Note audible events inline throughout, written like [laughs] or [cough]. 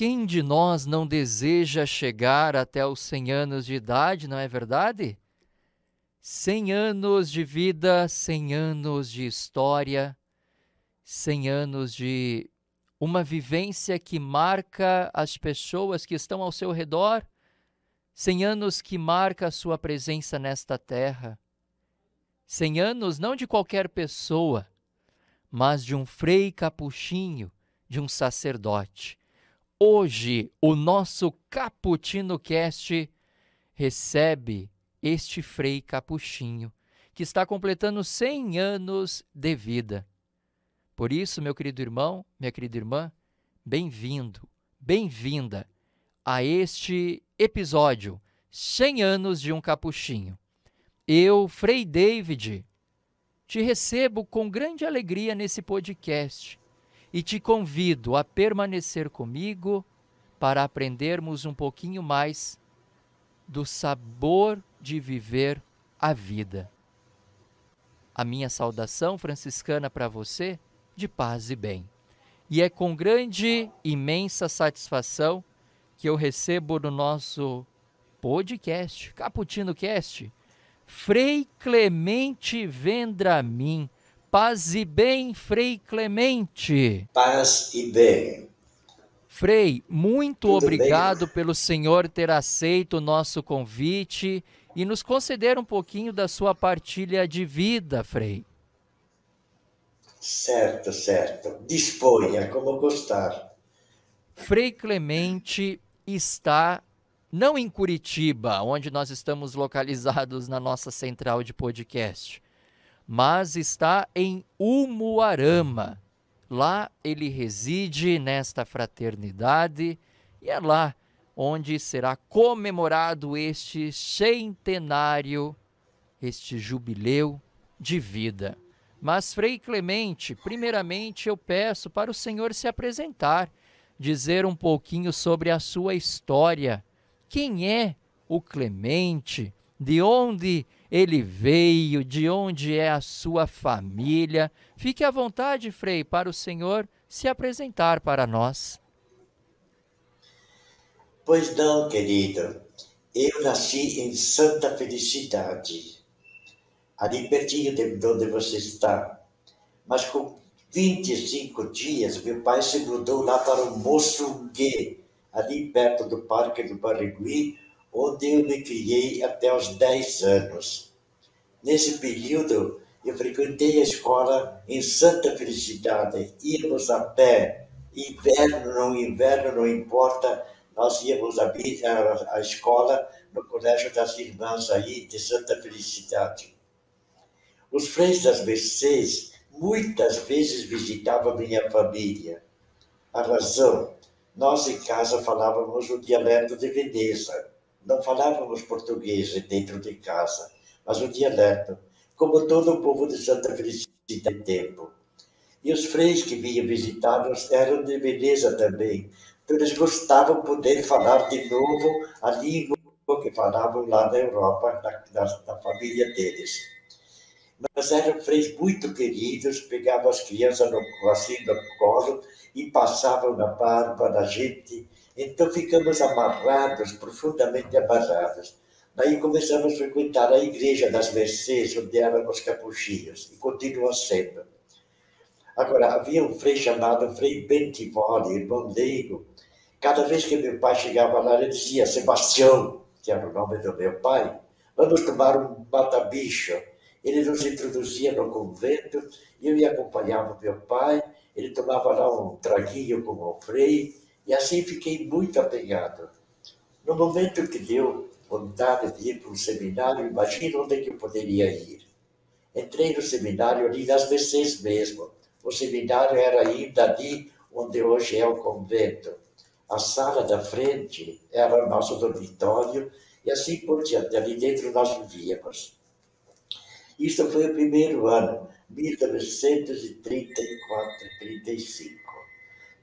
quem de nós não deseja chegar até os 100 anos de idade, não é verdade? 100 anos de vida, 100 anos de história, 100 anos de uma vivência que marca as pessoas que estão ao seu redor, 100 anos que marca a sua presença nesta terra. 100 anos não de qualquer pessoa, mas de um frei capuchinho, de um sacerdote. Hoje, o nosso Caputino Cast recebe este frei capuchinho, que está completando 100 anos de vida. Por isso, meu querido irmão, minha querida irmã, bem-vindo, bem-vinda a este episódio 100 anos de um capuchinho. Eu, Frei David, te recebo com grande alegria nesse podcast e te convido a permanecer comigo para aprendermos um pouquinho mais do sabor de viver a vida. A minha saudação franciscana para você de paz e bem. E é com grande, imensa satisfação que eu recebo no nosso podcast, Caputino Cast, Frei Clemente Vendramin. Paz e bem, Frei Clemente. Paz e bem. Frei, muito Tudo obrigado bem? pelo senhor ter aceito o nosso convite e nos conceder um pouquinho da sua partilha de vida, Frei. Certo, certo. Disponha como gostar. Frei Clemente está não em Curitiba, onde nós estamos localizados na nossa central de podcast, mas está em Umuarama. Lá ele reside nesta fraternidade e é lá onde será comemorado este centenário, este jubileu de vida. Mas, Frei Clemente, primeiramente eu peço para o senhor se apresentar, dizer um pouquinho sobre a sua história. Quem é o Clemente? De onde ele veio? De onde é a sua família? Fique à vontade, Frei, para o senhor se apresentar para nós. Pois não, querido. Eu nasci em Santa Felicidade ali pertinho de onde você está. Mas com 25 dias, meu pai se mudou lá para o Moçungue, ali perto do Parque do Barigui, onde eu me criei até os 10 anos. Nesse período, eu frequentei a escola em Santa Felicidade, íamos a pé, inverno, não inverno, não importa, nós íamos a, a, escola no Colégio das Irmãs aí de Santa Felicidade. Os freis das Mercês muitas vezes visitavam minha família. A razão, nós em casa falávamos o dialeto de Veneza. Não falávamos português dentro de casa, mas o dialeto, como todo o povo de Santa Felicidade em tempo. E os freis que vinham visitar-nos eram de Veneza também. Então eles gostavam de poder falar de novo a língua que falavam lá na Europa, da família deles mas eram freis muito queridos, pegavam as crianças no, assim no colo e passavam na barba da gente. Então ficamos amarrados, profundamente amarrados. Daí começamos a frequentar a igreja das Mercês, onde éramos capuchinhos, e continua sendo. Agora, havia um frei chamado Frei Bentivoli, irmão leigo. Cada vez que meu pai chegava lá, ele dizia, Sebastião, que era o nome do meu pai, vamos tomar um mata-bicho ele nos introduzia no convento, eu ia acompanhava meu pai, ele tomava lá um traguinho com o frei, e assim fiquei muito apegado. No momento que deu vontade de ir para um seminário, imagina onde é que eu poderia ir. Entrei no seminário ali nas Mercês mesmo. O seminário era ainda ali onde hoje é o convento. A sala da frente era o nosso dormitório, e assim por diante, ali dentro nós vivíamos. Isso foi o primeiro ano, 1934, 35.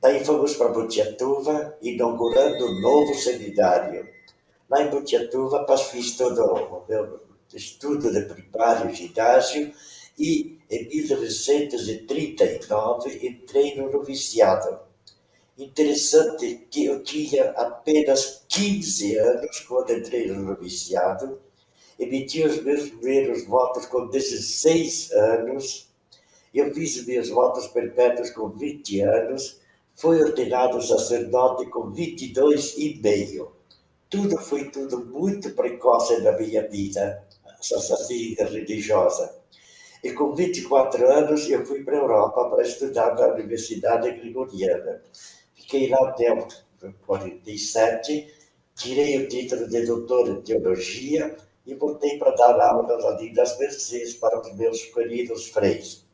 Daí fomos para Butiatuva, inaugurando um novo seminário. Lá em Butiatuva, fiz todo o meu estudo de primário, ginásio, e em 1939 entrei no noviciado. Interessante que eu tinha apenas 15 anos quando entrei no noviciado, emiti os meus primeiros votos com 16 anos, eu fiz meus votos perpétuos com 20 anos, fui ordenado sacerdote com 22 e meio. Tudo foi tudo muito precoce na minha vida, assim, religiosa. E com 24 anos eu fui para a Europa para estudar na Universidade Gregoriana. Fiquei lá até os 47, tirei o título de doutor em teologia e voltei para dar aulas ali das Mercês para os meus queridos freis.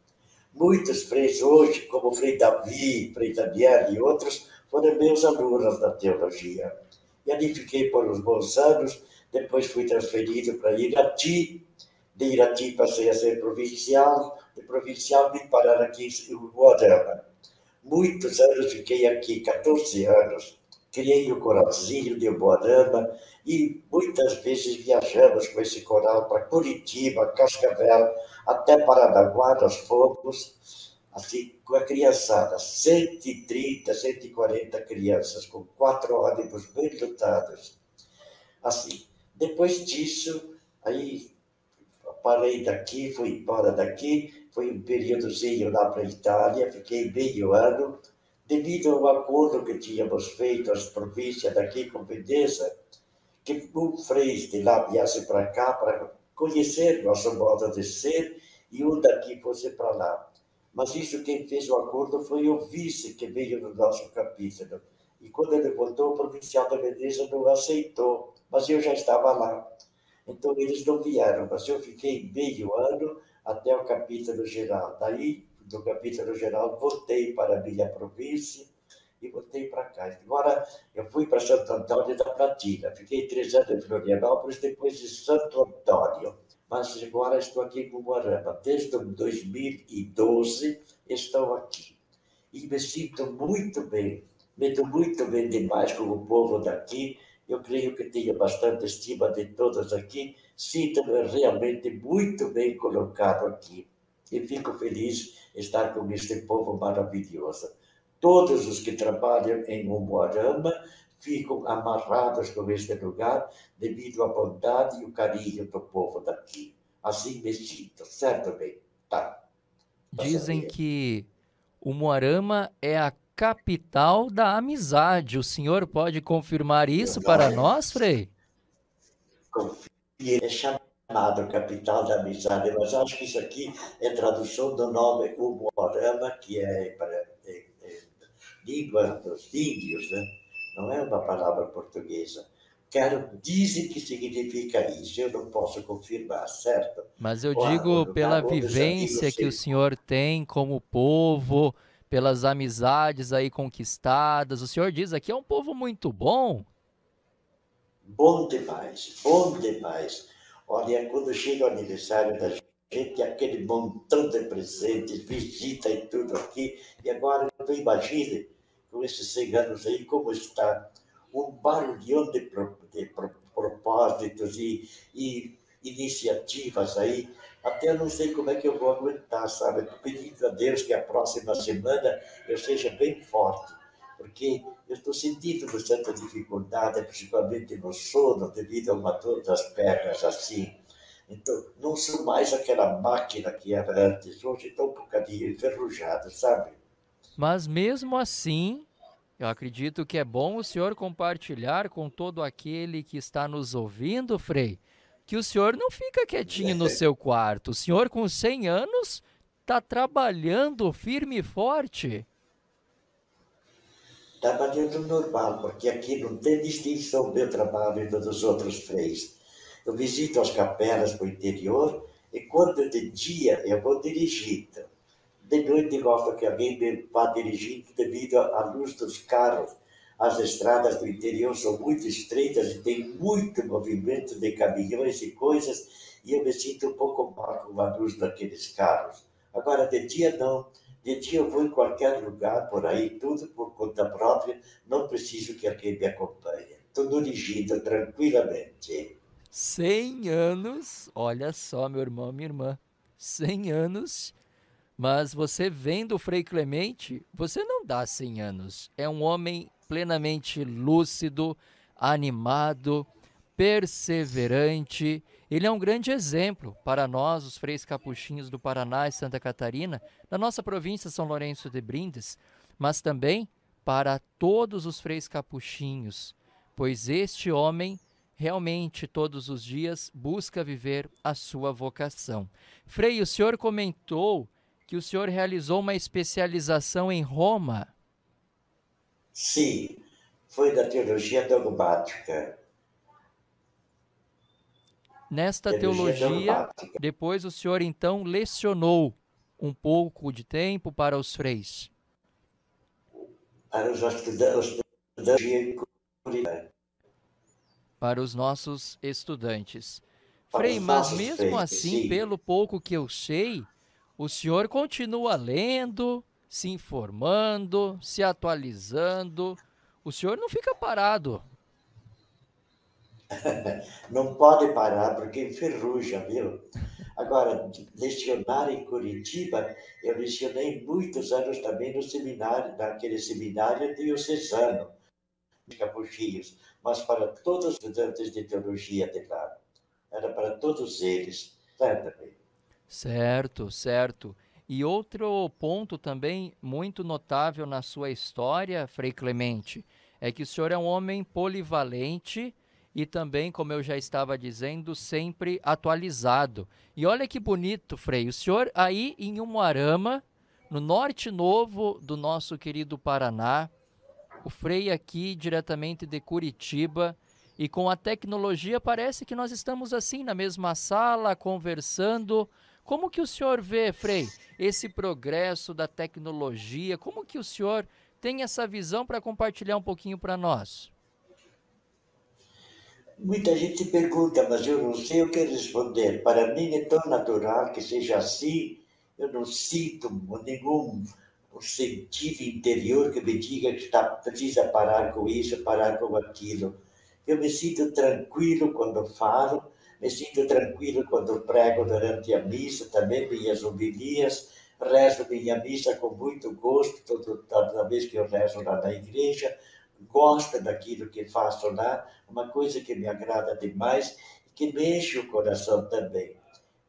Muitos freis hoje, como o Frei Davi, Frei Daniel e outros, foram meus alunos da teologia. E ali fiquei por uns bons anos, depois fui transferido para Irati, de Irati passei a ser provincial, de provincial vim parar aqui em Uruguaiana. Muitos anos fiquei aqui, 14 anos. Criei o coralzinho de Uruguaiana e muitas vezes viajamos com esse coral para Curitiba, Cascavel, até Paranaguá, nós fomos, assim, com a criançada, 130, 140 crianças, com quatro ônibus bem lotados. Assim, depois disso, aí parei daqui, fui embora daqui, foi um períodozinho lá para a Itália, fiquei meio ano, devido ao acordo que tínhamos feito as províncias daqui com Veneza, que um freio de lá viesse para cá para conhecer nosso modo de ser e um daqui fosse para lá. Mas isso quem fez o acordo foi o vice que veio no nosso capítulo. E quando ele voltou, o provincial da Veneza não aceitou, mas eu já estava lá. Então eles não vieram, mas eu fiquei meio ano até o capítulo geral. Daí, do capítulo geral, voltei para a minha província voltei para cá. Agora, eu fui para Santo Antônio da Platina. Fiquei três anos em Florianópolis, depois de Santo Antônio. Mas agora estou aqui em Moarama. Desde 2012 estou aqui. E me sinto muito bem. Me sinto muito bem demais com o povo daqui. Eu creio que tenho bastante estima de todos aqui. Sinto-me realmente muito bem colocado aqui. E fico feliz de estar com este povo maravilhoso. Todos os que trabalham em Umuarama ficam amarrados com este lugar devido à bondade e o carinho do povo daqui. Assim me sinto, certo bem? Tá. Dizem que o Moarama é a capital da amizade. O senhor pode confirmar isso para nós, Frei? Confio. É chamado capital da amizade, mas acho que isso aqui é tradução do nome Umuarama, que é para língua dos índios, né? não é uma palavra portuguesa. Quero, dizem que significa isso, eu não posso confirmar, certo? Mas eu digo pela vivência que o senhor tem como povo, pelas amizades aí conquistadas, o senhor diz aqui é um povo muito bom. Bom demais, bom demais. Olha, quando chega o aniversário da gente, aquele montão de presentes, visita e tudo aqui, e agora tu imagine com esses 100 anos aí, como está um barulhão de, de propósitos e, e, iniciativas aí. Até eu não sei como é que eu vou aguentar, sabe? Pedindo a Deus que a próxima semana eu seja bem forte, porque eu estou sentindo bastante dificuldade, principalmente no sono, devido a uma dor das pernas assim. Então, não sou mais aquela máquina que era antes, hoje estou um bocadinho enferrujado, sabe? Mas mesmo assim, eu acredito que é bom o senhor compartilhar com todo aquele que está nos ouvindo, Frei, que o senhor não fica quietinho no seu quarto. O senhor, com 100 anos, está trabalhando firme e forte. Trabalhando normal, porque aqui não tem distinção do meu trabalho e dos outros freis. Eu visito as capelas para o interior e quando de dia eu vou dirigindo de noite gosto que alguém vá dirigindo devido à luz dos carros. As estradas do interior são muito estreitas e tem muito movimento de caminhões e coisas, e eu me sinto um pouco mal com a luz daqueles carros. Agora, de dia não. De dia eu vou em qualquer lugar por aí, tudo por conta própria, não preciso que alguém me acompanhe. Estou dirigindo tranquilamente. 100 anos, olha só, meu irmão, minha irmã, 100 anos Mas você vendo o Frei Clemente, você não dá 100 anos. É um homem plenamente lúcido, animado, perseverante. Ele é um grande exemplo para nós, os freis capuchinhos do Paraná e Santa Catarina, da nossa província São Lourenço de Brindes, mas também para todos os freis capuchinhos, pois este homem realmente todos os dias busca viver a sua vocação. Frei, o senhor comentou que o senhor realizou uma especialização em Roma. Sim, foi da teologia dogmática. Nesta teologia, teologia depois o senhor então lecionou um pouco de tempo para os freis. Para os estudantes para os nossos estudantes. Frei, mas mesmo assim, pelo pouco que eu sei, o senhor continua lendo, se informando, se atualizando. O senhor não fica parado. [laughs] não pode parar porque enferruja, viu? Agora, lecionar em Curitiba, eu lecionei muitos anos também no seminário, naquele seminário diocesano Capuchinhos mas para todos os estudantes de teologia de lá. Era para todos eles, certamente. Certo, certo. E outro ponto também muito notável na sua história, Frei Clemente, é que o senhor é um homem polivalente e também, como eu já estava dizendo, sempre atualizado. E olha que bonito, Frei, o senhor aí em Umuarama, no norte novo do nosso querido Paraná, o Frei aqui diretamente de Curitiba. E com a tecnologia parece que nós estamos assim na mesma sala, conversando. Como que o senhor vê, Frei, esse progresso da tecnologia? Como que o senhor tem essa visão para compartilhar um pouquinho para nós? Muita gente pergunta, mas eu não sei o que responder. Para mim é tão natural que seja assim. Eu não sinto nenhum um sentido interior que me diga que está, precisa parar com isso, parar com aquilo. Eu me sinto tranquilo quando falo, me sinto tranquilo quando prego durante a missa, também minhas homilias, rezo minha missa com muito gosto, toda, toda vez que eu rezo lá na igreja, gosto daquilo que faço lá, uma coisa que me agrada demais, que me enche o coração também.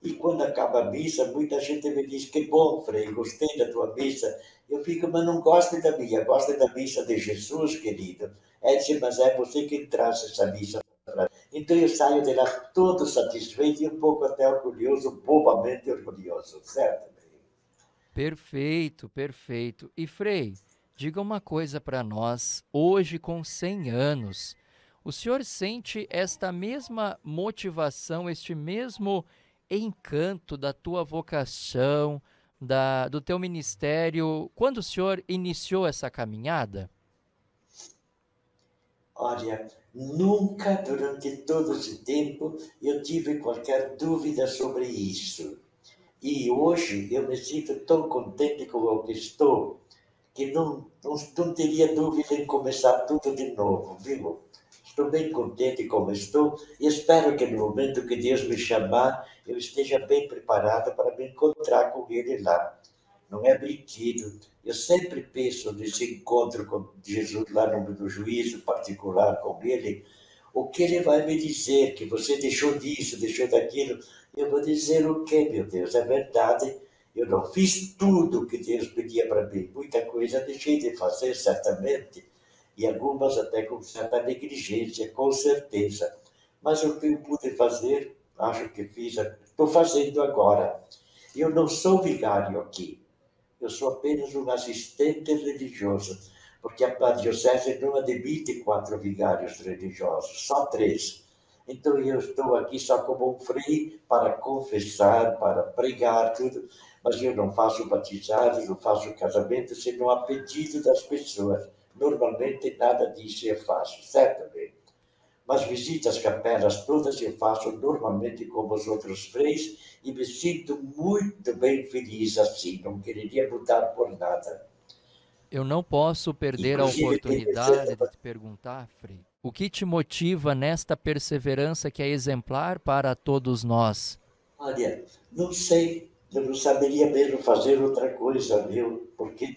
E quando acaba a missa, muita gente me diz: Que bom, Frei, gostei da tua missa. Eu fico, mas não gosto da minha, gosto da missa de Jesus, querido. É dizer, mas é você que traz essa missa para Então eu saio de lá todo satisfeito e um pouco até orgulhoso, bobamente orgulhoso, certo? Perfeito, perfeito. E Frei, diga uma coisa para nós, hoje com 100 anos, o senhor sente esta mesma motivação, este mesmo encanto da tua vocação, da, do teu ministério, quando o senhor iniciou essa caminhada? Olha, nunca durante todo esse tempo eu tive qualquer dúvida sobre isso. E hoje eu me sinto tão contente com o que estou, que não, não, não teria dúvida em começar tudo de novo, viu? Estou bem contente como estou e espero que no momento que Deus me chamar, eu esteja bem preparado para me encontrar com Ele lá. Não é brinquedo. Eu sempre penso nesse encontro com Jesus lá no, no juízo particular com Ele. O que Ele vai me dizer? Que você deixou disso, deixou daquilo. Eu vou dizer o que, meu Deus? É verdade. Eu não fiz tudo que Deus pedia para mim. Muita coisa deixei de fazer, certamente e algumas até com certa negligência, com certeza. Mas o que eu pude fazer, acho que fiz, estou fazendo agora. Eu não sou vigário aqui, eu sou apenas um assistente religioso, porque a diocese não admite quatro vigários religiosos, só três. Então eu estou aqui só como um frei para confessar, para pregar, tudo, mas eu não faço batizado, não faço casamento, senão a pedido das pessoas. Normalmente nada disso eu faço, certamente. Mas visito as capelas todas eu faço normalmente como os outros freis e me sinto muito bem feliz assim, não queria mudar por nada. Eu não posso perder Inclusive, a oportunidade de te perguntar, Frei, o que te motiva nesta perseverança que é exemplar para todos nós? Olha, não sei, eu não saberia mesmo fazer outra coisa, viu? Porque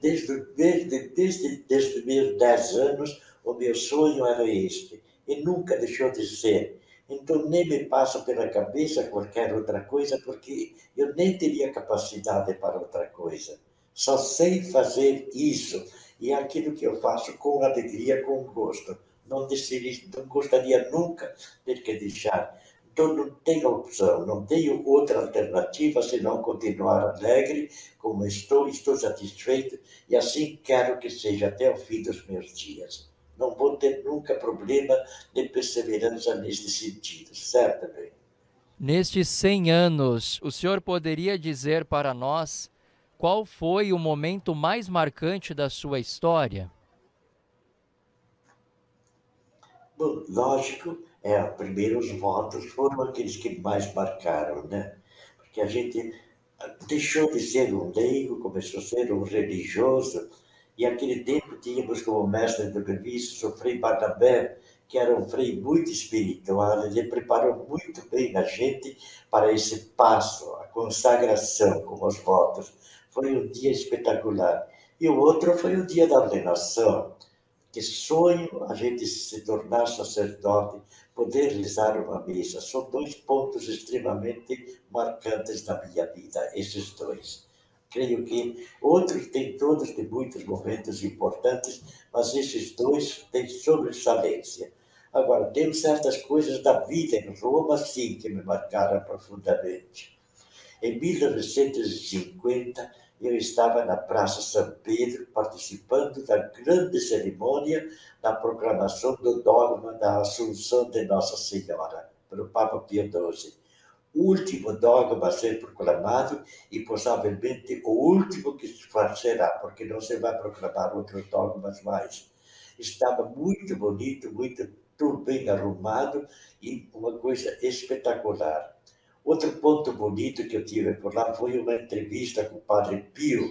desde, desde, desde, desde meus dez anos, o meu sonho era este, e nunca deixou de ser. Então, nem me passa pela cabeça qualquer outra coisa, porque eu nem teria capacidade para outra coisa. Só sei fazer isso, e é aquilo que eu faço com alegria, com gosto. Não, decidir, não gostaria nunca de deixar. Então, não tenho opção, não tenho outra alternativa senão continuar alegre, como estou, estou satisfeito, e assim quero que seja até o fim dos meus dias não vou ter nunca problema de perseverança neste sentido, certamente. Nestes 100 anos, o senhor poderia dizer para nós qual foi o momento mais marcante da sua história? Bom, lógico, é, primeiro os votos foram aqueles que mais marcaram, né? Porque a gente deixou de ser um leigo, começou a ser um religioso, e aquele tempo tínhamos como mestre do serviço o Frei Barnabé, que era um frei muito espiritual, ele preparou muito bem a gente para esse passo, a consagração com os votos. Foi um dia espetacular. E o outro foi o dia da ordenação. Que sonho a gente se tornar sacerdote, poder rezar uma missa. São dois pontos extremamente marcantes da minha vida, esses dois. Creio que outros têm todos de muitos momentos importantes, mas esses dois têm sobressalência. Agora, tem certas coisas da vida em Roma, sim, que me marcaram profundamente. Em 1950, eu estava na Praça São Pedro, participando da grande cerimônia da proclamação do dogma da Assunção de Nossa Senhora, pelo Papa Pio XII último dogma a ser proclamado e possivelmente o último que se será, porque não se vai proclamar outros dogmas mais. Estava muito bonito, muito tudo bem arrumado e uma coisa espetacular. Outro ponto bonito que eu tive por lá foi uma entrevista com o Padre Pio.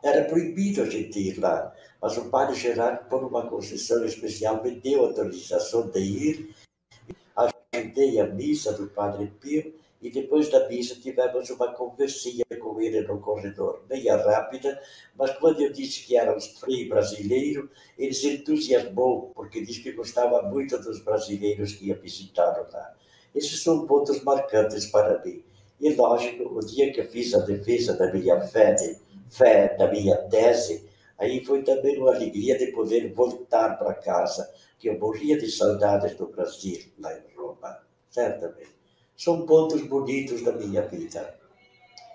Era proibido a gente ir lá, mas o Padre Gerardo, por uma concessão especial, me deu autorização de ir agendei a missa do Padre Pio e depois da missa tivemos uma conversinha com ele no corredor, meia rápida, mas quando eu disse que era um frei brasileiro, ele se entusiasmou, porque disse que gostava muito dos brasileiros que ia visitar lá. Esses são pontos marcantes para mim. E lógico, o dia que eu fiz a defesa da minha fé, de, fé da minha tese, aí foi também uma alegria de poder voltar para casa, que eu morria de saudades do Brasil, lá em certamente. São pontos bonitos da minha vida.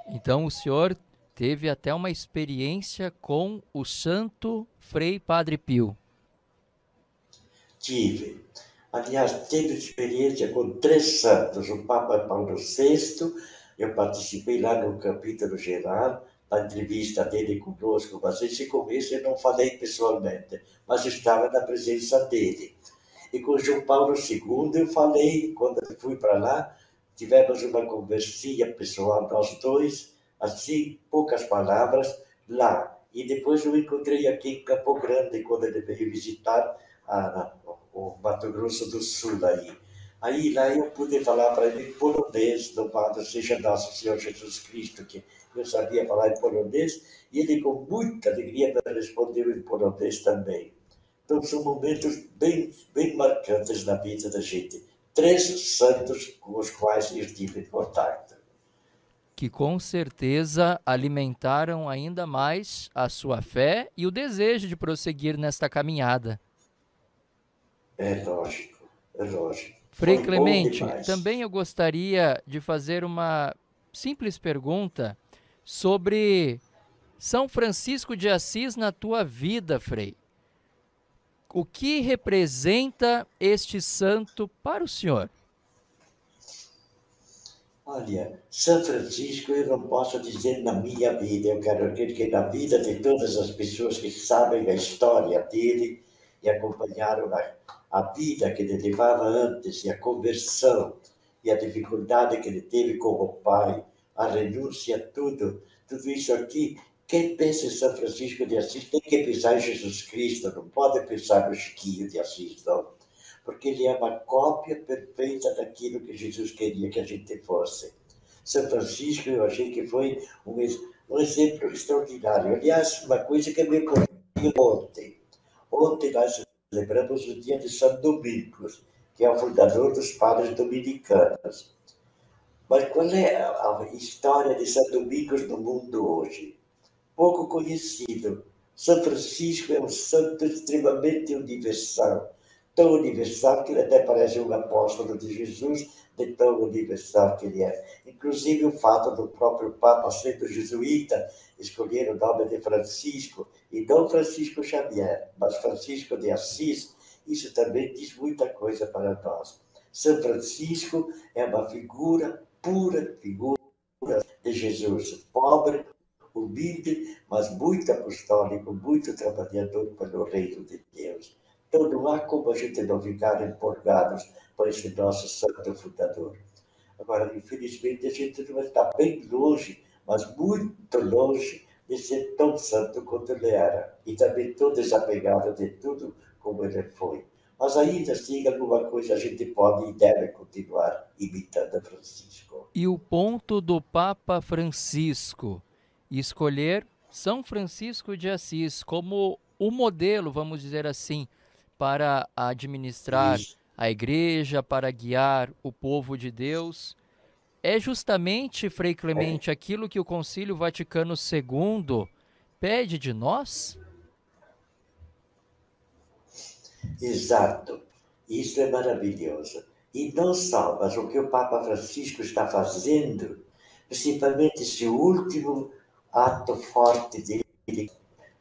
Então o senhor teve até uma experiência com o Santo Frei Padre Pio. Tive. Aliás, tive experiência com três santos. O Papa Paulo VI, eu participei lá no capítulo geral, da entrevista dele conosco, mas esse começo eu não falei pessoalmente, mas estava na presença dele. E com João Paulo II eu falei, quando fui para lá, tivemos uma conversinha pessoal, nós dois, assim, poucas palavras, lá. E depois eu encontrei aqui em Campo Grande, quando ele veio visitar a, o Mato Grosso do Sul aí. Aí lá eu pude falar para ele polonês, louvado seja nosso Senhor Jesus Cristo, que eu sabia falar em polonês, e ele com muita alegria me respondeu em polonês também. Então, são momentos bem, bem marcantes na vida da gente. Três santos com os quais eu tive contato. Que com certeza alimentaram ainda mais a sua fé e o desejo de prosseguir nesta caminhada. É lógico, é lógico. Frei Foi Clemente, também eu gostaria de fazer uma simples pergunta sobre São Francisco de Assis na tua vida, Frei o que representa este santo para o senhor? Olha, São Francisco eu não posso dizer na minha vida, eu quero dizer que na vida de todas as pessoas que sabem a história dele e acompanharam a, a vida que ele levava antes e a conversão e a dificuldade que ele teve com o pai, a renúncia, tudo, tudo isso aqui quem pensa em São Francisco de Assis tem que pensar em Jesus Cristo, não pode pensar no Chiquinho de Assis, não. Porque ele é uma cópia perfeita daquilo que Jesus queria que a gente fosse. São Francisco, eu achei que foi um, um exemplo extraordinário. Aliás, uma coisa que me ocorreu ontem. Ontem nós celebramos o dia de São Domingos, que é o fundador dos padres dominicanos. Mas qual é a história de São Domingos no mundo hoje? Pouco conhecido. São Francisco é um santo extremamente universal, tão universal que ele até parece um apóstolo de Jesus, de tão universal que ele é. Inclusive o fato do próprio Papa sendo jesuíta, escolher o nome de Francisco, e não Francisco Xavier, mas Francisco de Assis, isso também diz muita coisa para nós. São Francisco é uma figura, pura figura de Jesus, pobre, humilde, mas muito apostólico, muito trabalhador pelo reino de Deus. Então não há como a gente não ficar empolgados por esse nosso santo fundador. Agora, infelizmente, a gente não está bem longe, mas muito longe de ser tão santo quanto ele era. E também tão desapegado de tudo como ele foi. Mas ainda assim, alguma coisa a gente pode e deve continuar imitando Francisco. E o ponto do Papa Francisco, escolher São Francisco de Assis como o modelo, vamos dizer assim, para administrar Isso. a igreja, para guiar o povo de Deus. É justamente, Frei Clemente, aquilo que o Concílio Vaticano II pede de nós? Exato. Isso é maravilhoso. E não só, mas o que o Papa Francisco está fazendo, principalmente esse último ato forte dele,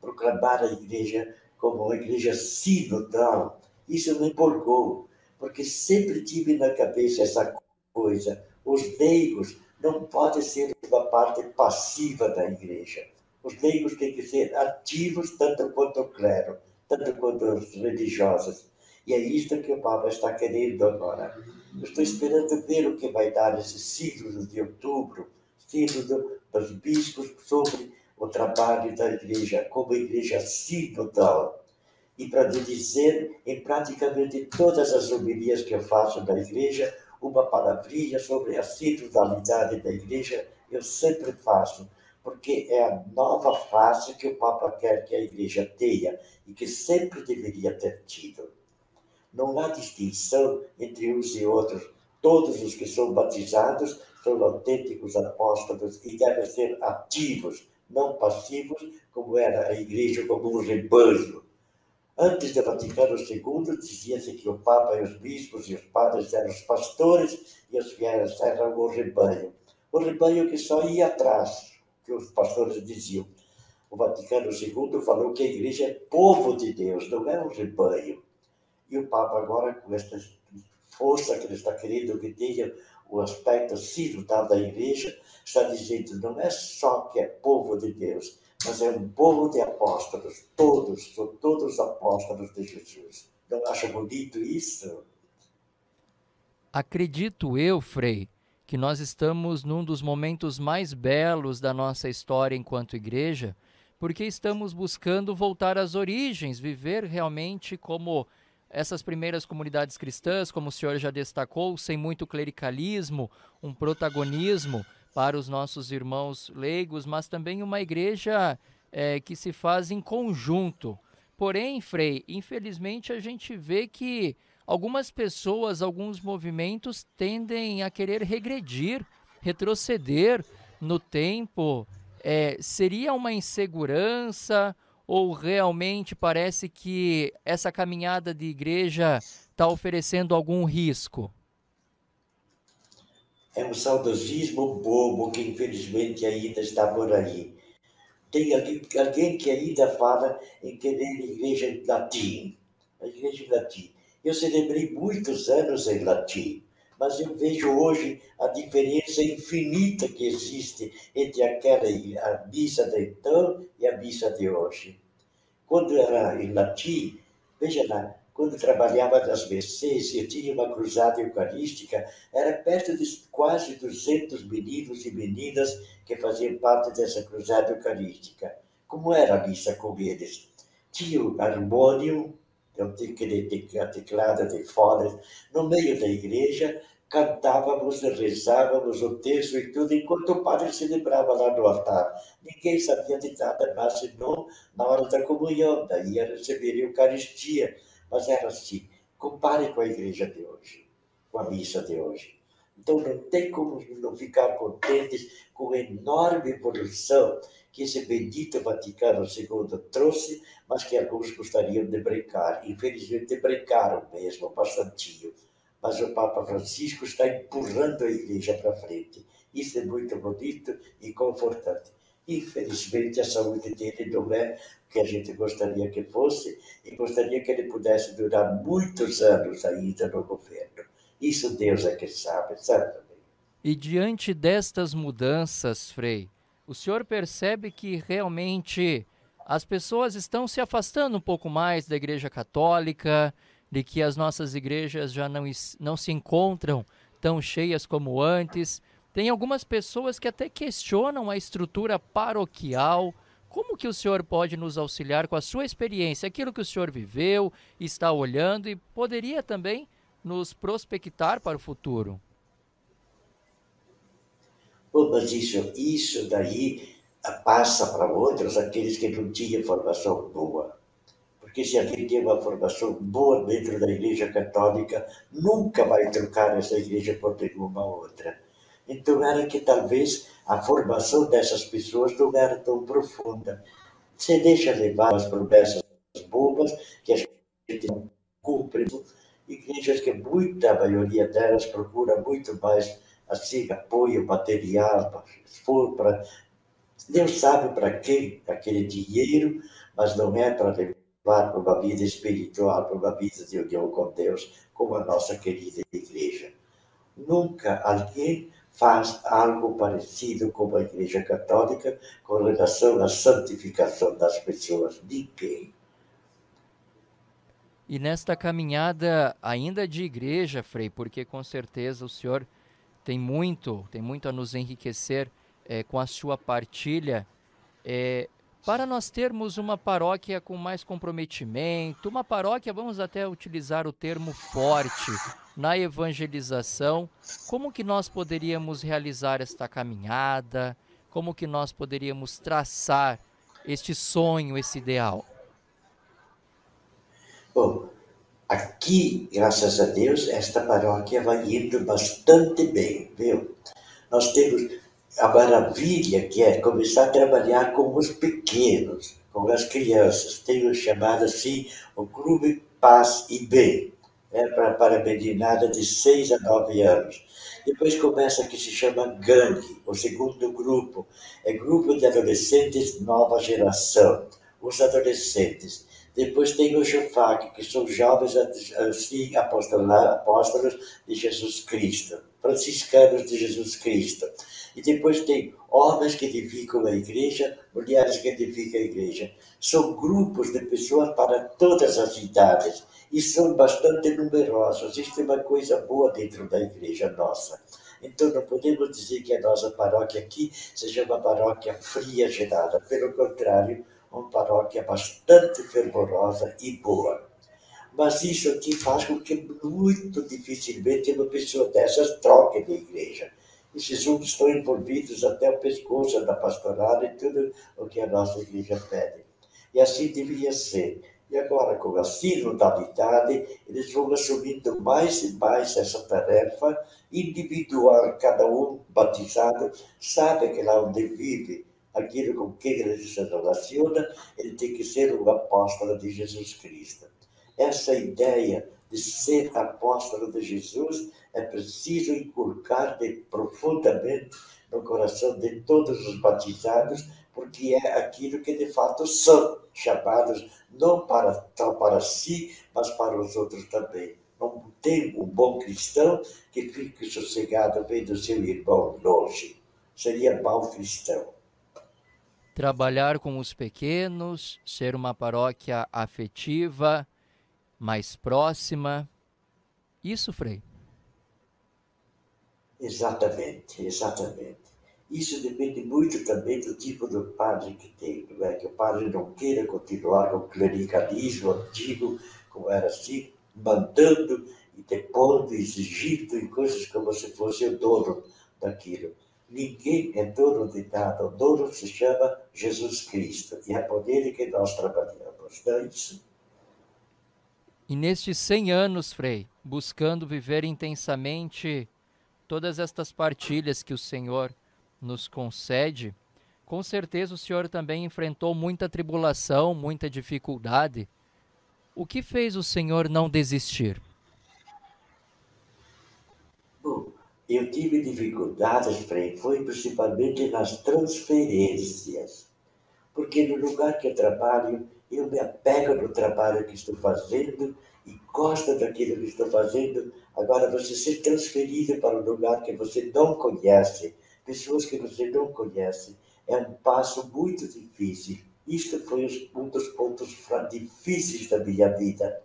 proclamar a igreja como uma igreja sinodal, isso me empolgou, porque sempre tive na cabeça essa coisa. Os leigos não podem ser uma parte passiva da igreja. Os leigos têm que ser ativos tanto quanto o clero tanto quanto os religiosos. E é isto que o Papa está querendo agora. Eu estou esperando ver o que vai dar esse ciclo de outubro, ciclo dos bispos sobre o trabalho da igreja, como igreja sinodal. E para dizer, em praticamente todas as homilias que eu faço da igreja, uma palavrinha sobre a sinodalidade da igreja, eu sempre faço porque é a nova face que o Papa quer que a Igreja tenha e que sempre deveria ter tido. Não há distinção entre uns e outros. Todos os que são batizados são autênticos apóstolos e devem ser ativos, não passivos, como era a Igreja, como um rebanho. Antes do Vaticano II, dizia-se que o Papa e os bispos e os padres eram os pastores e os fiéis eram o rebanho. O rebanho que só ia atrás, que os pastores diziam. O Vaticano II falou que a igreja é povo de Deus, não é um rebanho. E o Papa agora, com esta força que ele está querendo que tenha o aspecto sinodal da igreja, está dizendo, não é só que é povo de Deus, mas é um povo de apóstolos, todos, todos apóstolos de Jesus. Não acha bonito isso? Acredito eu, Frei, que nós estamos num dos momentos mais belos da nossa história enquanto igreja, porque estamos buscando voltar às origens, viver realmente como essas primeiras comunidades cristãs, como o senhor já destacou, sem muito clericalismo, um protagonismo para os nossos irmãos leigos, mas também uma igreja é, que se faz em conjunto. Porém, Frei, infelizmente a gente vê que algumas pessoas, alguns movimentos tendem a querer regredir, retroceder no tempo. É, seria uma insegurança ou realmente parece que essa caminhada de igreja está oferecendo algum risco? É um saudosismo bobo que infelizmente ainda está por aí. Tem alguém que ainda fala em querer igreja em latim. A igreja em latim. Eu celebrei muitos anos em latim, mas eu vejo hoje a diferença infinita que existe entre aquela a missa de então e a missa de hoje. Quando era em latim, veja lá, quando trabalhava nas Mercês, eu tinha uma cruzada eucarística, era perto de quase 200 meninos e meninas que faziam parte dessa cruzada eucarística. Como era a missa com eles? Tinha o harmônio, eu tinha aquele teclado de fora, no meio da igreja, cantávamos, rezávamos o texto e tudo, enquanto o padre celebrava lá no altar. Ninguém sabia de nada mais, senão na hora da comunhão, daí ia receber a Eucaristia. Mas era assim. Compare com a igreja de hoje, com a missa de hoje. Então não tem como não ficar contentes com a enorme evolução que esse bendito Vaticano II trouxe, mas que alguns gostariam de brincar. Infelizmente brincaram mesmo, bastantinho mas o Papa Francisco está empurrando a igreja para frente. Isso é muito bonito e confortante. Infelizmente, a saúde dele não é o que a gente gostaria que fosse e gostaria que ele pudesse durar muitos anos ainda no governo. Isso Deus é que sabe, sabe? E diante destas mudanças, Frei, o senhor percebe que realmente as pessoas estão se afastando um pouco mais da Igreja Católica, de que as nossas igrejas já não, não se encontram tão cheias como antes. Tem algumas pessoas que até questionam a estrutura paroquial. Como que o senhor pode nos auxiliar com a sua experiência, aquilo que o senhor viveu, está olhando e poderia também nos prospectar para o futuro? Bom, mas isso, daí passa para outros aqueles que não tinham formação boa porque se alguém tem uma formação boa dentro da Igreja Católica, nunca vai trocar essa igreja por nenhuma outra. Então era que talvez a formação dessas pessoas não era tão profunda. Você deixa levar as promessas bobas que a gente não cumpre. Igrejas que muita maioria delas procura muito mais assim apoio material, para Deus sabe para quem aquele dinheiro, mas não é para levar para uma vida espiritual, para uma vida de união com Deus, como a nossa querida igreja. Nunca alguém faz algo parecido como a Igreja Católica com relação à santificação das pessoas. Ninguém. E nesta caminhada ainda de igreja, Frei, porque com certeza o senhor tem muito, tem muito a nos enriquecer é, com a sua partilha. É, para nós termos uma paróquia com mais comprometimento, uma paróquia, vamos até utilizar o termo forte, na evangelização, como que nós poderíamos realizar esta caminhada? Como que nós poderíamos traçar este sonho, esse ideal? Bom, aqui, graças a Deus, esta paróquia vai indo bastante bem, viu? Nós temos a maravilha que é começar a trabalhar com os pequenos, com as crianças. Tenho chamado assim o Clube Paz e Bem, é para, para meninada de 6 a 9 anos. Depois começa que se chama Gangue, o segundo grupo. É grupo de adolescentes nova geração, os adolescentes. Depois tem o Jofac, que são jovens apóstolos de Jesus Cristo, franciscanos de Jesus Cristo. E depois tem homens que edificam a igreja, mulheres que edificam a igreja. São grupos de pessoas para todas as idades e são bastante numerosos. Isto é uma coisa boa dentro da igreja nossa. Então não podemos dizer que a nossa paróquia aqui seja uma paróquia fria, gelada. Pelo contrário, uma paróquia bastante fervorosa e boa. Mas isso aqui faz com que muito dificilmente uma pessoa dessas troque de igreja. Esses uns estão envolvidos até o pescoço da pastoral e tudo o que a nossa igreja pede. E assim deveria ser. E agora, com a sinodalidade, eles vão assumindo mais e mais essa tarefa individual. Cada um batizado sabe que lá onde vive, aquilo com quem ele se relaciona, ele tem que ser um apóstolo de Jesus Cristo. Essa ideia de ser apóstolo de Jesus é preciso inculcar profundamente no coração de todos os batizados, porque é aquilo que de fato são chamados, não para, só para si, mas para os outros também. Não tem um bom cristão que fique sossegado vendo seu irmão longe. Seria mau cristão. Trabalhar com os pequenos, ser uma paróquia afetiva, mais próxima. Isso, Frei. Exatamente, exatamente. Isso depende muito também do tipo de padre que tem, não é? Que o padre não queira continuar com o clericalismo antigo, como era assim, mandando e depondo, exigindo e coisas como se fosse o dono daquilo. Ninguém é dono de nada. O dono se chama Jesus Cristo e é por ele que nós trabalhamos. Não é isso? E nestes 100 anos, Frei, buscando viver intensamente todas estas partilhas que o Senhor nos concede, com certeza o Senhor também enfrentou muita tribulação, muita dificuldade. O que fez o Senhor não desistir? Bom, eu tive dificuldades, Frei, foi principalmente nas transferências. Porque no lugar que eu trabalho, eu me apego no trabalho que estou fazendo e gosto daquilo que estou fazendo. Agora, você ser transferido para um lugar que você não conhece, pessoas que você não conhece, é um passo muito difícil. Isto foi um dos pontos difíceis da minha vida.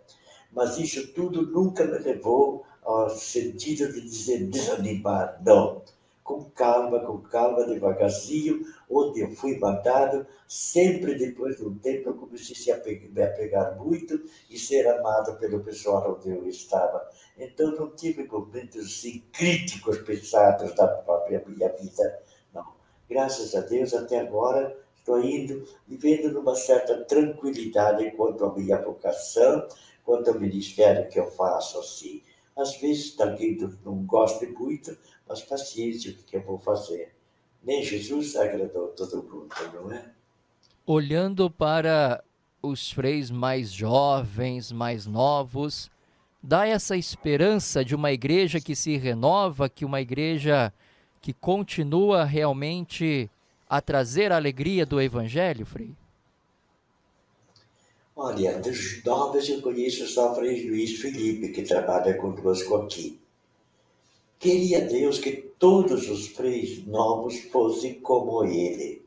Mas isso tudo nunca me levou ao sentido de dizer desanimar, não. Com calma, com calma, devagarzinho, onde eu fui mandado, sempre depois de um tempo eu comecei a me apegar muito e ser amado pelo pessoal onde eu estava. Então não tive momentos assim, críticos pesados da própria minha vida, não. Graças a Deus, até agora, estou indo, vivendo numa certa tranquilidade quanto à minha vocação, quanto ao ministério que eu faço, assim. Às vezes alguém não gosta muito, mas paciência, o que eu vou fazer? Nem Jesus agradou todo mundo, não é? Olhando para os freis mais jovens, mais novos, dá essa esperança de uma igreja que se renova, que uma igreja que continua realmente a trazer a alegria do Evangelho, Frei? Olha, dos novos eu conheço só Frei Luiz Felipe, que trabalha conosco aqui. Queria Deus que todos os freis novos fossem como ele,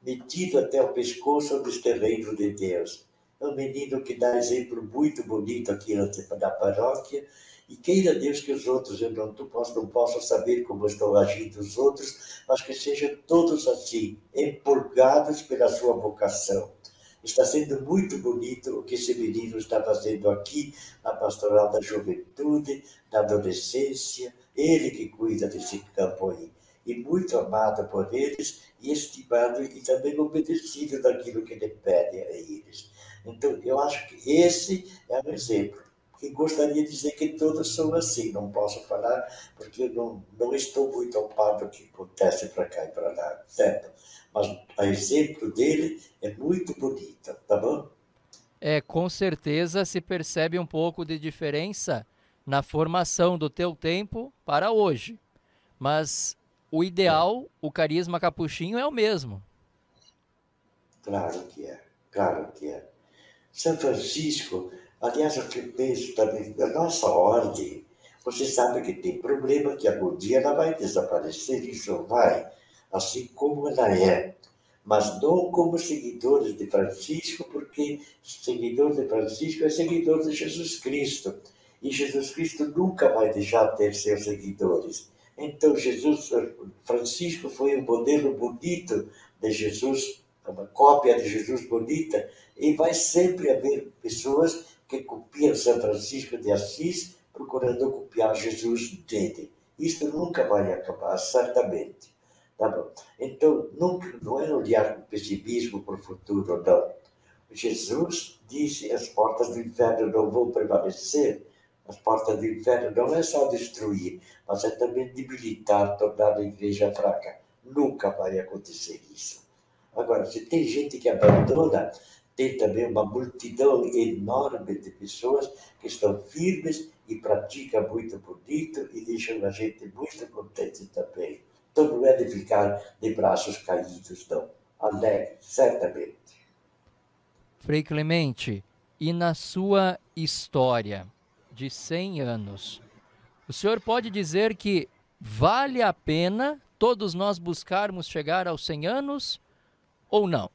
metido até o pescoço dos terrenos de Deus. É um menino que dá exemplo muito bonito aqui na paróquia, e queira Deus que os outros, eu não, posso, não posso saber como estão agindo os outros, mas que sejam todos assim, empolgados pela sua vocação Está sendo muito bonito o que esse menino está fazendo aqui na Pastoral da Juventude, da Adolescência, ele que cuida desse campo aí. E muito amado por eles, e estimado e também obedecido daquilo que ele pede a eles. Então, eu acho que esse é um exemplo. E gostaria de dizer que todos são assim, não posso falar, porque eu não, não estou muito ao par do que acontece para cá e para lá, certo? mas a exemplo dele é muito bonita, tá bom? É, com certeza se percebe um pouco de diferença na formação do teu tempo para hoje. Mas o ideal, é. o carisma capuchinho é o mesmo. Claro que é, claro que é. São Francisco, aliás, eu penso também, a nossa ordem, você sabe que tem problema que algum dia ela vai desaparecer, isso vai assim como ela é, mas não como seguidores de Francisco, porque seguidor de Francisco é seguidor de Jesus Cristo. E Jesus Cristo nunca vai deixar de ter seus seguidores. Então, Jesus, Francisco foi um modelo bonito de Jesus, uma cópia de Jesus bonita, e vai sempre haver pessoas que copiam São Francisco de Assis, procurando copiar Jesus dele. Isso nunca vai acabar, certamente. Tá bom? Então, nunca, não é olhar com pessimismo para o futuro, não. Jesus disse: as portas do inferno não vão prevalecer. As portas do inferno não é só destruir, mas é também debilitar, tornar a igreja fraca. Nunca vai acontecer isso. Agora, se tem gente que abandona, tem também uma multidão enorme de pessoas que estão firmes e praticam muito bonito e deixam a gente muito contente também. Então não é de ficar de braços caídos, não. Alegre, certamente. Frei Clemente, e na sua história de 100 anos, o senhor pode dizer que vale a pena todos nós buscarmos chegar aos 100 anos ou não?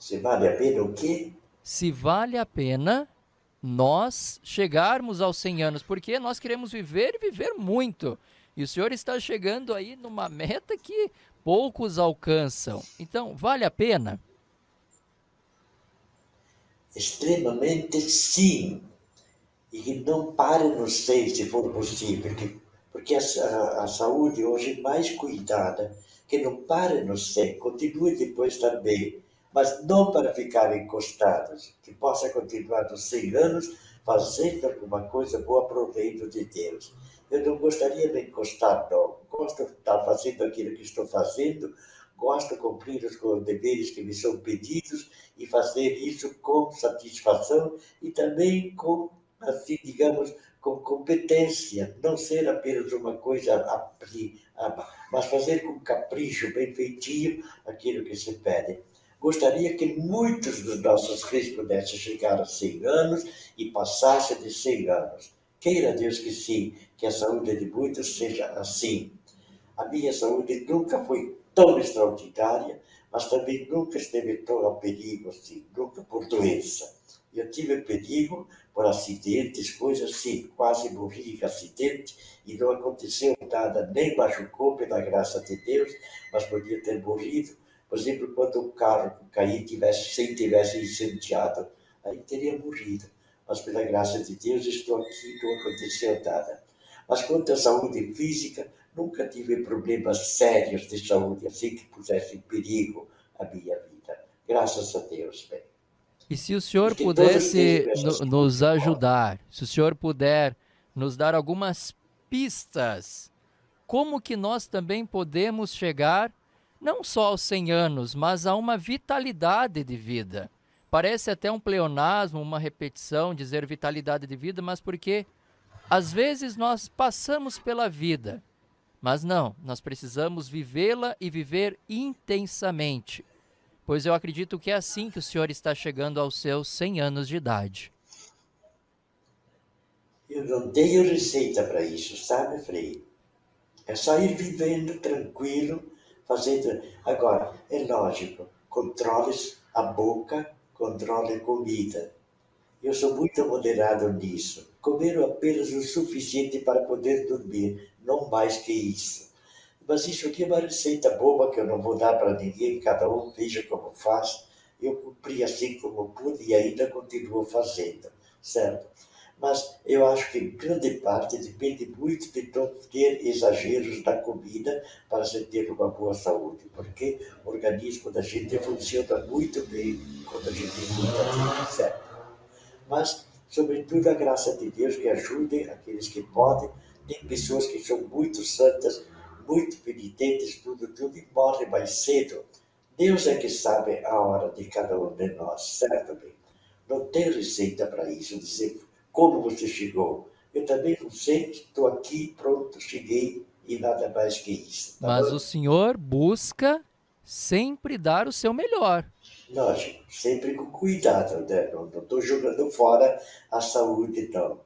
Se vale a pena o quê? Se vale a pena nós chegarmos aos 100 anos, porque nós queremos viver e viver muito. E o senhor está chegando aí numa meta que poucos alcançam. Então, vale a pena? Extremamente sim. e que não pare no seis, se for possível, que, porque a, a, saúde hoje é mais cuidada, que não pare no seis, continue depois também, mas não para ficar encostados, que possa continuar nos 100 anos fazendo alguma coisa boa para o reino de Deus. Eu não gostaria de encostar, não. Gosto de estar fazendo aquilo que estou fazendo, gosto de cumprir os deveres que me são pedidos e fazer isso com satisfação e também com, assim, digamos, com competência, não ser apenas uma coisa, mas fazer com capricho, bem feitinho, aquilo que se pede. Gostaria que muitos dos nossos filhos pudessem chegar a 100 anos e passassem de 100 anos. Queira Deus que sim, que a saúde de muitos seja assim. A minha saúde nunca foi tão extraordinária, mas também nunca esteve tão a perigo assim, nunca por doença. Eu tive perigo por acidentes, coisas assim, quase morri em acidente e não aconteceu nada, nem machucou pela graça de Deus, mas podia ter morrido por exemplo, quando o carro cair tivesse, sem tivesse incendiado, aí teria morrido. Mas pela graça de Deus estou aqui, não aconteceu nada. Mas quanto à saúde física, nunca tive problemas sérios de saúde, assim que pusesse em perigo a minha vida. Graças a Deus, bem. E se o senhor pudesse nos ajudar, se o senhor puder nos dar algumas pistas, como que nós também podemos chegar não só aos 100 anos, mas a uma vitalidade de vida. Parece até um pleonasmo, uma repetição, dizer vitalidade de vida, mas porque às vezes nós passamos pela vida, mas não, nós precisamos vivê-la e viver intensamente. Pois eu acredito que é assim que o senhor está chegando aos seus 100 anos de idade. Eu não tenho receita para isso, sabe, Frei? É só ir vivendo tranquilo, fazendo. Agora, é lógico, controle a boca, controle a comida. Eu sou muito moderado nisso. Comer apenas o suficiente para poder dormir, não mais que isso. Mas isso aqui é uma receita boba que eu não vou dar para ninguém, cada um veja como faz. Eu cumpri assim como pude e ainda continuo fazendo, certo? Mas eu acho que grande parte depende muito de não ter exageros na comida para se ter uma boa saúde, porque o organismo da gente funciona muito bem quando a gente cuida certo? Mas, sobretudo, a graça de Deus que ajude aqueles que podem. Tem pessoas que são muito santas, muito penitentes, tudo, tudo, e morrem mais cedo. Deus é que sabe a hora de cada um de nós, certo? Não tem receita para isso, dizer como você chegou? Eu também não sei, estou aqui, pronto, cheguei e nada mais que isso. Tá Mas bom? o senhor busca sempre dar o seu melhor. Lógico, sempre com cuidado, né? Não estou jogando fora a saúde, não.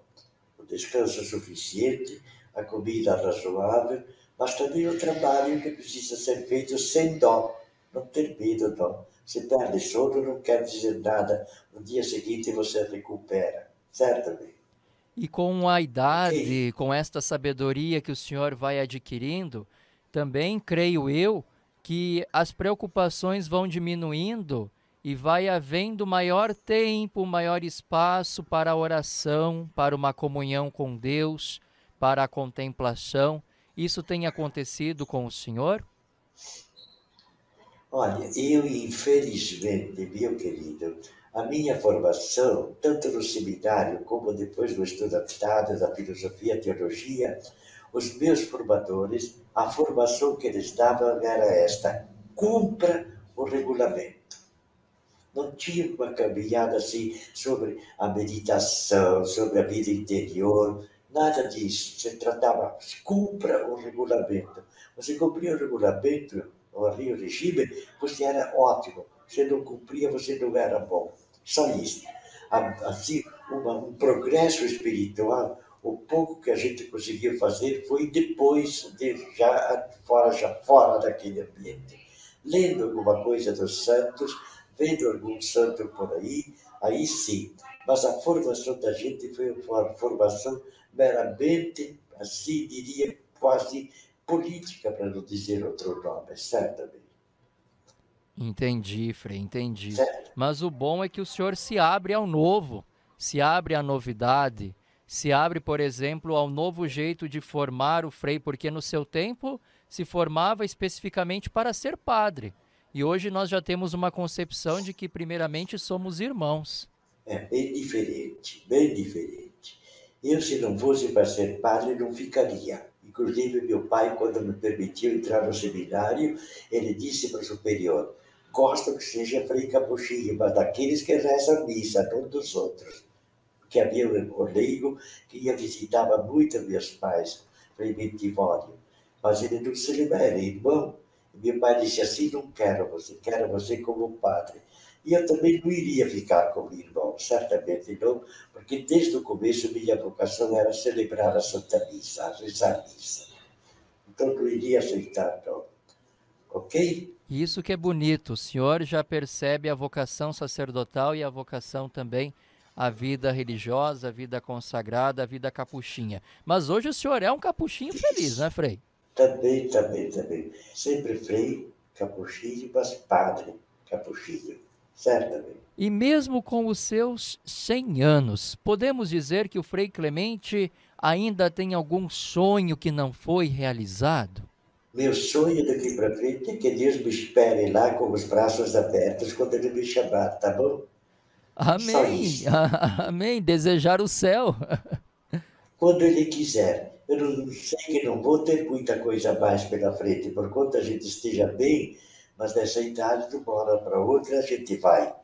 O descanso suficiente, a comida razoável, mas também o trabalho que precisa ser feito sem dó, não ter medo, não. Se perde sono, não quer dizer nada. No dia seguinte você recupera. Certamente. E com a idade, com esta sabedoria que o senhor vai adquirindo, também creio eu que as preocupações vão diminuindo e vai havendo maior tempo, maior espaço para a oração, para uma comunhão com Deus, para a contemplação. Isso tem acontecido com o senhor? Olha, eu infelizmente, meu querido, a minha formação, tanto no seminário como depois no estudo aplicado da filosofia e teologia, os meus formadores, a formação que eles davam era esta: cumpra o regulamento. Não tinha uma caminhada assim sobre a meditação, sobre a vida interior, nada disso. Se tratava, cumpra o regulamento. Você cumpria o regulamento, o regime, você era ótimo. Você não cumpria, você não era bom. Só isso. Assim, uma, um progresso espiritual, o pouco que a gente conseguiu fazer foi depois de já fora, já fora daquele ambiente. Lendo alguma coisa dos santos, vendo algum santo por aí, aí sim. Mas a formação da gente foi uma formação meramente, assim diria, quase política, para não dizer outro nome, certamente. Entendi, Frei, entendi. Mas o bom é que o senhor se abre ao novo, se abre à novidade, se abre, por exemplo, ao novo jeito de formar o frei, porque no seu tempo se formava especificamente para ser padre. E hoje nós já temos uma concepção de que, primeiramente, somos irmãos. É bem diferente, bem diferente. Eu, se não fosse para ser padre, não ficaria. Inclusive, meu pai, quando me permitiu entrar no seminário, ele disse para o superior: Gosto que seja frei capuchinho, mas daqueles que rezam missa, não dos outros. Porque havia um leigo que ia visitava muito meus pais, frei Bentivório mas ele não se libera, irmão. Meu pai disse assim: não quero você, quero você como padre. E eu também não iria ficar como irmão, certamente não, porque desde o começo minha vocação era celebrar a Santa Missa, rezar a missa. Então não iria aceitar, não. Ok? Isso que é bonito, o senhor já percebe a vocação sacerdotal e a vocação também a vida religiosa, a vida consagrada, a vida capuchinha. Mas hoje o senhor é um capuchinho feliz, né, Frei? Também, também, também. Sempre frei, capuchinho, mas padre, capuchinho. Certamente. E mesmo com os seus 100 anos, podemos dizer que o Frei Clemente ainda tem algum sonho que não foi realizado? Meu sonho daqui para frente é que Deus me espere lá com os braços abertos quando Ele me chamar, tá bom? Amém. [laughs] Amém. Desejar o céu. Quando Ele quiser. Eu não sei que não vou ter muita coisa mais pela frente, por quanto a gente esteja bem, mas nessa idade, de uma hora para outra, a gente vai.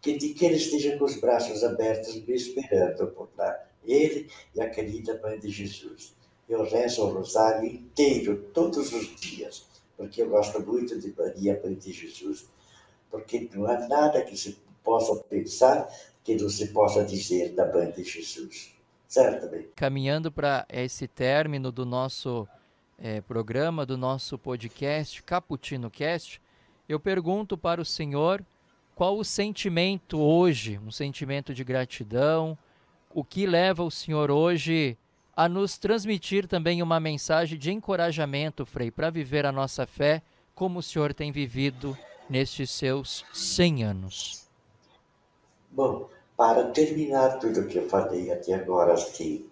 Que, que ele esteja com os braços abertos me esperando por lá, ele e a querida Mãe de Jesus. Eu rezo o rosário inteiro, todos os dias, porque eu gosto muito de Maria, Mãe de Jesus. Porque não há nada que se possa pensar que não se possa dizer da Mãe de Jesus. Certamente. Caminhando para esse término do nosso é, programa, do nosso podcast, Caputino Cast, eu pergunto para o Senhor qual o sentimento hoje, um sentimento de gratidão, o que leva o Senhor hoje a nos transmitir também uma mensagem de encorajamento, Frei, para viver a nossa fé como o Senhor tem vivido nestes seus 100 anos. Bom, para terminar tudo o que eu falei até agora, assim,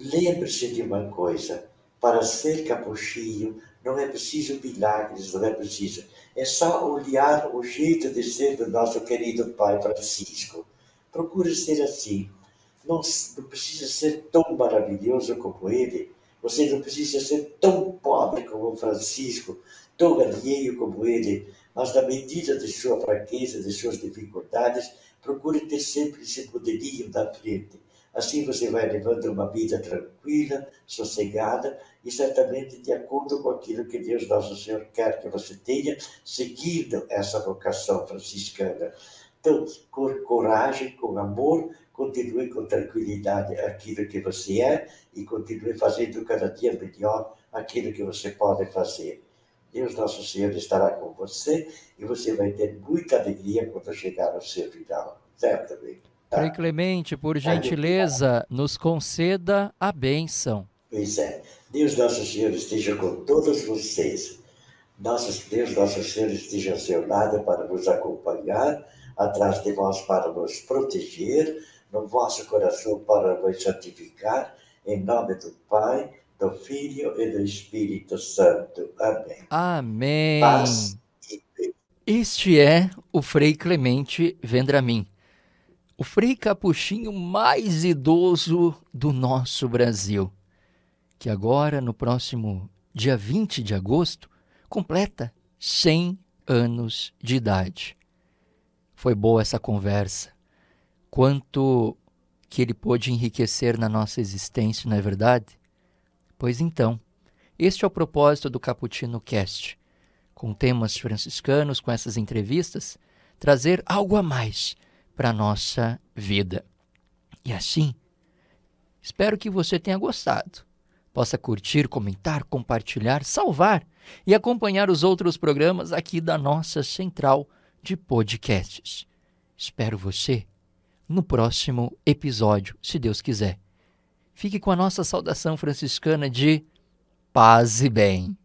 lembre-se de uma coisa: para ser capuchinho não é preciso milagres, não é preciso. É só olhar o jeito de ser do nosso querido Pai Francisco. Procure ser assim. Não, não precisa ser tão maravilhoso como ele. Você não precisa ser tão pobre como Francisco, tão alheio como ele, mas na medida de sua fraqueza, de suas dificuldades, procure ter sempre esse poderio da frente. Assim você vai levando uma vida tranquila, sossegada e certamente de acordo com aquilo que Deus Nosso Senhor quer que você tenha, seguindo essa vocação franciscana. Então, com coragem, com amor, continue com tranquilidade aquilo que você é e continue fazendo cada dia melhor aquilo que você pode fazer. Deus Nosso Senhor estará com você e você vai ter muita alegria quando chegar ao seu final, certamente. Tá? Frei Clemente, por gentileza, nos conceda a bênção. Pois é. Deus Nosso Senhor esteja com todos vocês. Nosso Deus Nosso Senhor esteja ao seu lado para nos acompanhar, atrás de vós para nos proteger, no vosso coração para nos santificar, em nome do Pai, do Filho e do Espírito Santo. Amém. Amém. Paz este é o Frei Clemente Vendramin, o Frei Capuchinho mais idoso do nosso Brasil, que agora, no próximo dia 20 de agosto, completa 100 anos de idade. Foi boa essa conversa. Quanto que ele pôde enriquecer na nossa existência, não é verdade? Pois então, este é o propósito do Caputino Cast, com temas franciscanos, com essas entrevistas, trazer algo a mais para a nossa vida. E assim, espero que você tenha gostado. Possa curtir, comentar, compartilhar, salvar e acompanhar os outros programas aqui da nossa central de podcasts. Espero você no próximo episódio, se Deus quiser. Fique com a nossa saudação franciscana de paz e bem.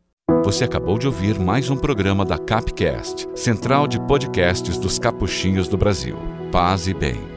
Você acabou de ouvir mais um programa da Capcast, Central de Podcasts dos Capuchinhos do Brasil. Paz e bem.